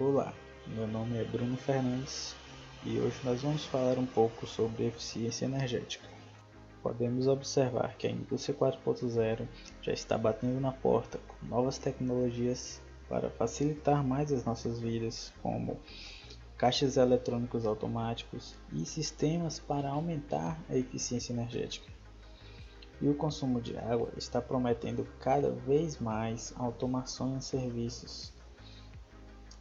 Olá, meu nome é Bruno Fernandes e hoje nós vamos falar um pouco sobre eficiência energética. Podemos observar que a indústria 4.0 já está batendo na porta com novas tecnologias para facilitar mais as nossas vidas, como caixas eletrônicos automáticos e sistemas para aumentar a eficiência energética. E o consumo de água está prometendo cada vez mais automação em serviços.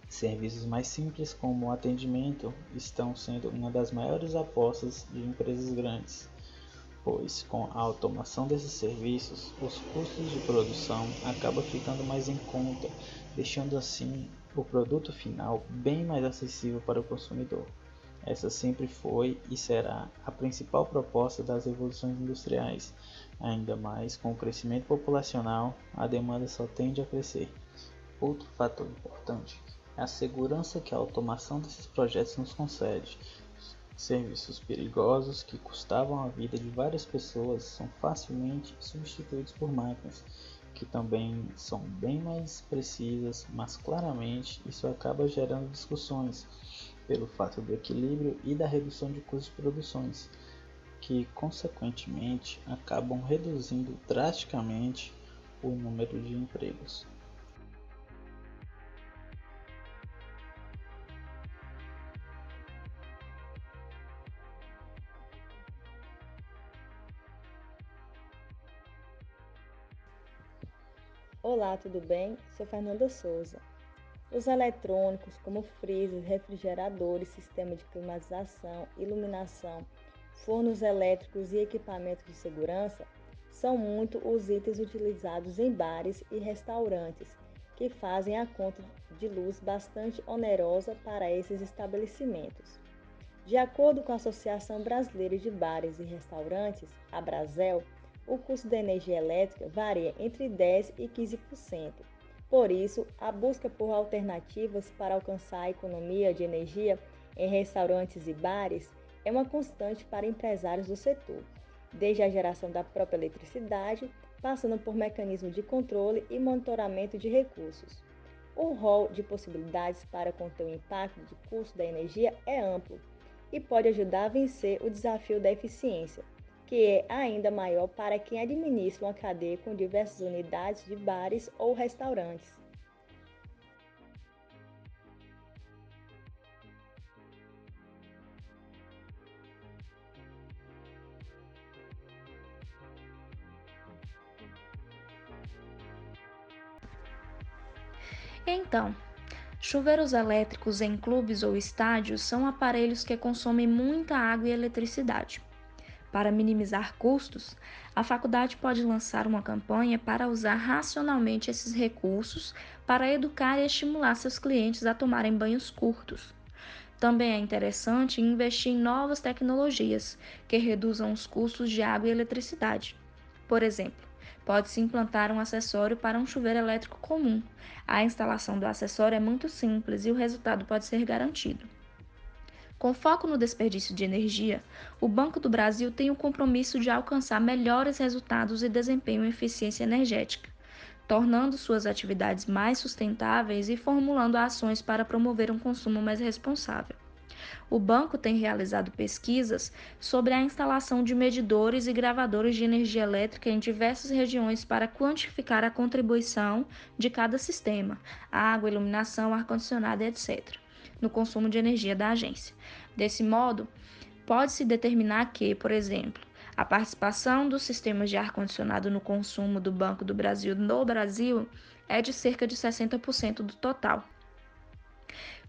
Serviços mais simples como o atendimento estão sendo uma das maiores apostas de empresas grandes, pois com a automação desses serviços, os custos de produção acabam ficando mais em conta, deixando assim o produto final bem mais acessível para o consumidor. Essa sempre foi e será a principal proposta das revoluções industriais. Ainda mais com o crescimento populacional, a demanda só tende a crescer. Outro fator importante é a segurança que a automação desses projetos nos concede. Serviços perigosos que custavam a vida de várias pessoas são facilmente substituídos por máquinas que também são bem mais precisas, mas claramente isso acaba gerando discussões pelo fato do equilíbrio e da redução de custos de produções, que consequentemente acabam reduzindo drasticamente o número de empregos. Olá, tudo bem? Sou Fernanda Souza. Os eletrônicos, como freezers, refrigeradores, sistema de climatização, iluminação, fornos elétricos e equipamentos de segurança, são muito os itens utilizados em bares e restaurantes, que fazem a conta de luz bastante onerosa para esses estabelecimentos. De acordo com a Associação Brasileira de Bares e Restaurantes, a Brasel, o custo da energia elétrica varia entre 10% e 15%. Por isso, a busca por alternativas para alcançar a economia de energia em restaurantes e bares é uma constante para empresários do setor, desde a geração da própria eletricidade, passando por mecanismos de controle e monitoramento de recursos. O rol de possibilidades para conter o impacto de custo da energia é amplo e pode ajudar a vencer o desafio da eficiência, que é ainda maior para quem administra uma cadeia com diversas unidades de bares ou restaurantes. Então, chuveiros elétricos em clubes ou estádios são aparelhos que consomem muita água e eletricidade. Para minimizar custos, a faculdade pode lançar uma campanha para usar racionalmente esses recursos para educar e estimular seus clientes a tomarem banhos curtos. Também é interessante investir em novas tecnologias que reduzam os custos de água e eletricidade. Por exemplo, pode-se implantar um acessório para um chuveiro elétrico comum. A instalação do acessório é muito simples e o resultado pode ser garantido. Com foco no desperdício de energia, o Banco do Brasil tem o compromisso de alcançar melhores resultados e desempenho em eficiência energética, tornando suas atividades mais sustentáveis e formulando ações para promover um consumo mais responsável. O banco tem realizado pesquisas sobre a instalação de medidores e gravadores de energia elétrica em diversas regiões para quantificar a contribuição de cada sistema, água, iluminação, ar-condicionado, etc no consumo de energia da agência. Desse modo, pode-se determinar que, por exemplo, a participação dos sistemas de ar-condicionado no consumo do Banco do Brasil no Brasil é de cerca de 60% do total.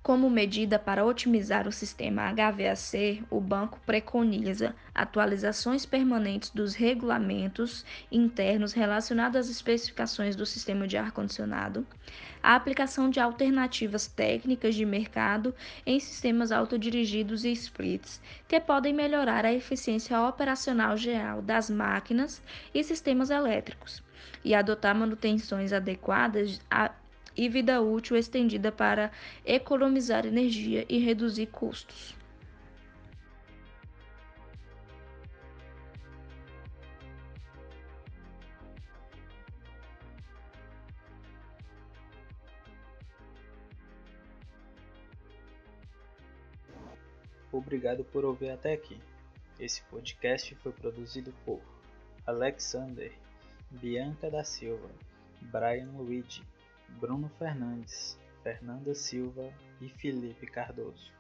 Como medida para otimizar o sistema HVAC, o banco preconiza atualizações permanentes dos regulamentos internos relacionados às especificações do sistema de ar-condicionado, a aplicação de alternativas técnicas de mercado em sistemas autodirigidos e splits, que podem melhorar a eficiência operacional geral das máquinas e sistemas elétricos, e adotar manutenções adequadas a e vida útil estendida para economizar energia e reduzir custos. Obrigado por ouvir até aqui. Esse podcast foi produzido por Alexander, Bianca da Silva, Brian Luigi, Bruno Fernandes, Fernanda Silva e Felipe Cardoso.